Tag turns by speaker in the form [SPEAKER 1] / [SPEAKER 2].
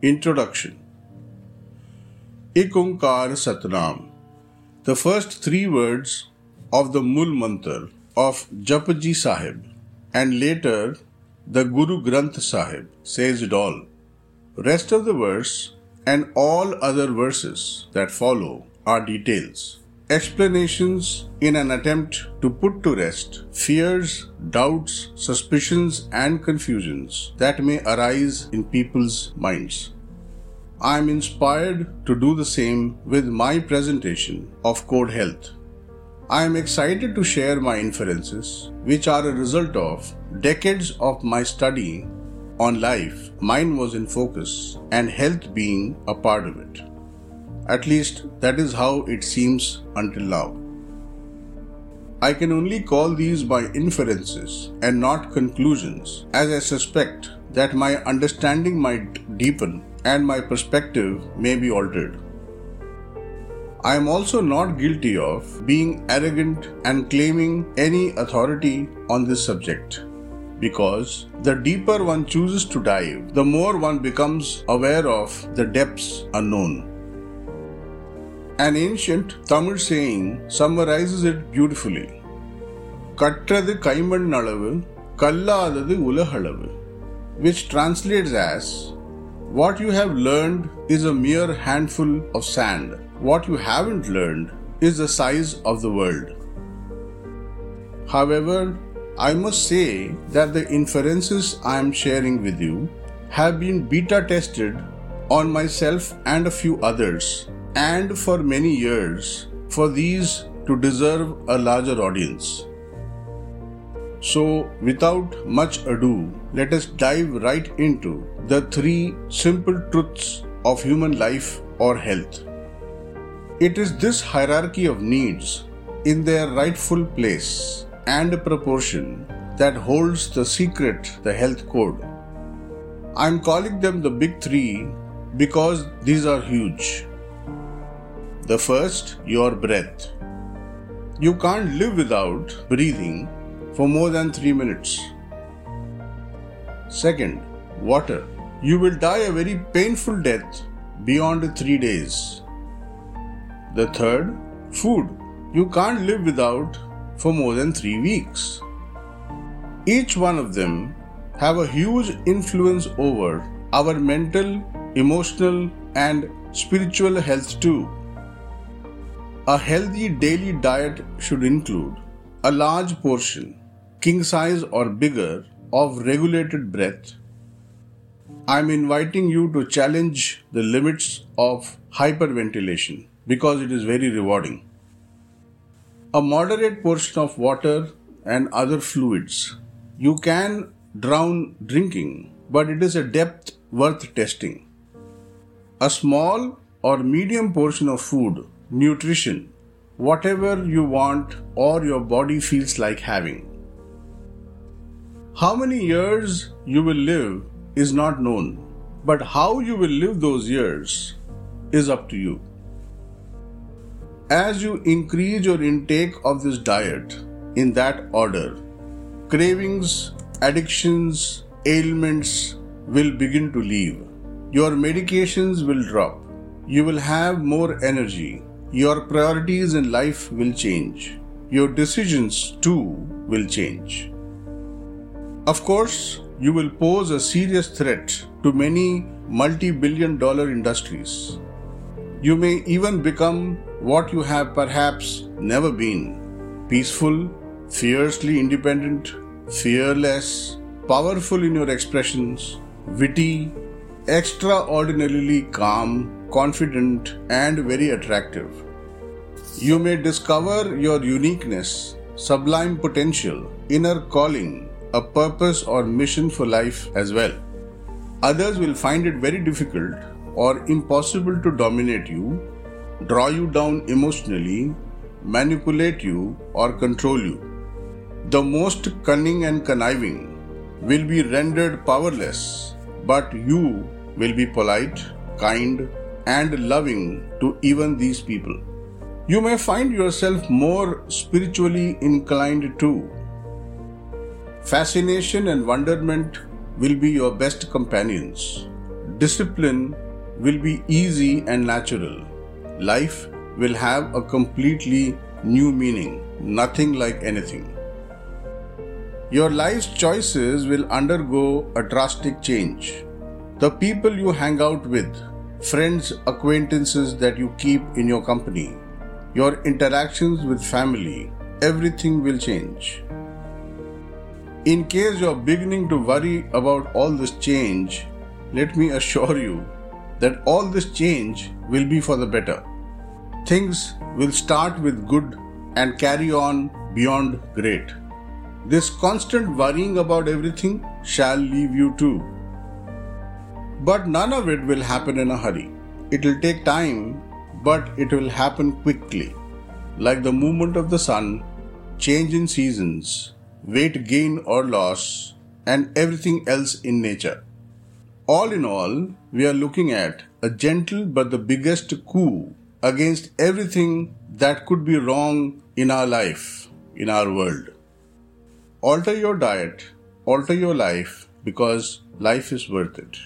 [SPEAKER 1] Introduction. Ik Satnam, the first three words of the Mul Mantar of Japji Sahib and later the Guru Granth Sahib says it all. Rest of the verse and all other verses that follow are details, explanations in an attempt to put to rest fears, doubts, suspicions, and confusions that may arise in people's minds. I am inspired to do the same with my presentation of Code Health. I am excited to share my inferences, which are a result of decades of my study on life. Mine was in focus, and health being a part of it. At least that is how it seems until now. I can only call these my inferences and not conclusions, as I suspect that my understanding might deepen and my perspective may be altered. I am also not guilty of being arrogant and claiming any authority on this subject. Because the deeper one chooses to dive, the more one becomes aware of the depths unknown. An ancient Tamil saying summarizes it beautifully. கற்றது கைமண் அளவு கல்லாதது உலகளவு which translates as what you have learned is a mere handful of sand what you haven't learned is the size of the world however i must say that the inferences i am sharing with you have been beta tested on myself and a few others and for many years for these to deserve a larger audience so, without much ado, let us dive right into the three simple truths of human life or health. It is this hierarchy of needs in their rightful place and proportion that holds the secret, the health code. I am calling them the big three because these are huge. The first, your breath. You can't live without breathing for more than 3 minutes. Second, water. You will die a very painful death beyond 3 days. The third, food. You can't live without for more than 3 weeks. Each one of them have a huge influence over our mental, emotional and spiritual health too. A healthy daily diet should include a large portion king size or bigger of regulated breath, I'm inviting you to challenge the limits of hyperventilation because it is very rewarding. A moderate portion of water and other fluids. You can drown drinking, but it is a depth worth testing. A small or medium portion of food, nutrition, whatever you want or your body feels like having. How many years you will live is not known, but how you will live those years is up to you. As you increase your intake of this diet in that order, cravings, addictions, ailments will begin to leave. Your medications will drop. You will have more energy. Your priorities in life will change. Your decisions too will change. Of course, you will pose a serious threat to many multi billion dollar industries. You may even become what you have perhaps never been peaceful, fiercely independent, fearless, powerful in your expressions, witty, extraordinarily calm, confident, and very attractive. You may discover your uniqueness, sublime potential, inner calling, a purpose or mission for life as well. Others will find it very difficult or impossible to dominate you, draw you down emotionally, manipulate you, or control you. The most cunning and conniving will be rendered powerless, but you will be polite, kind, and loving to even these people. You may find yourself more spiritually inclined too Fascination and wonderment will be your best companions. discipline will be easy and natural. Life will have a completely new meaning, nothing like anything. Your life's choices will undergo a drastic change. The people you hang out with, friends, acquaintances that you keep in your company, your interactions with family, everything will change. In case you're beginning to worry about all this change, let me assure you that all this change will be for the better. Things will start with good and carry on beyond great. This constant worrying about everything shall leave you too. But none of it will happen in a hurry. It will take time, but it will happen quickly. Like the movement of the sun, change in seasons, weight gain or loss, and everything else in nature. All in all, we are looking at a gentle but the biggest coup against everything that could be wrong in our life, in our world. Alter your diet, alter your life because life is worth it.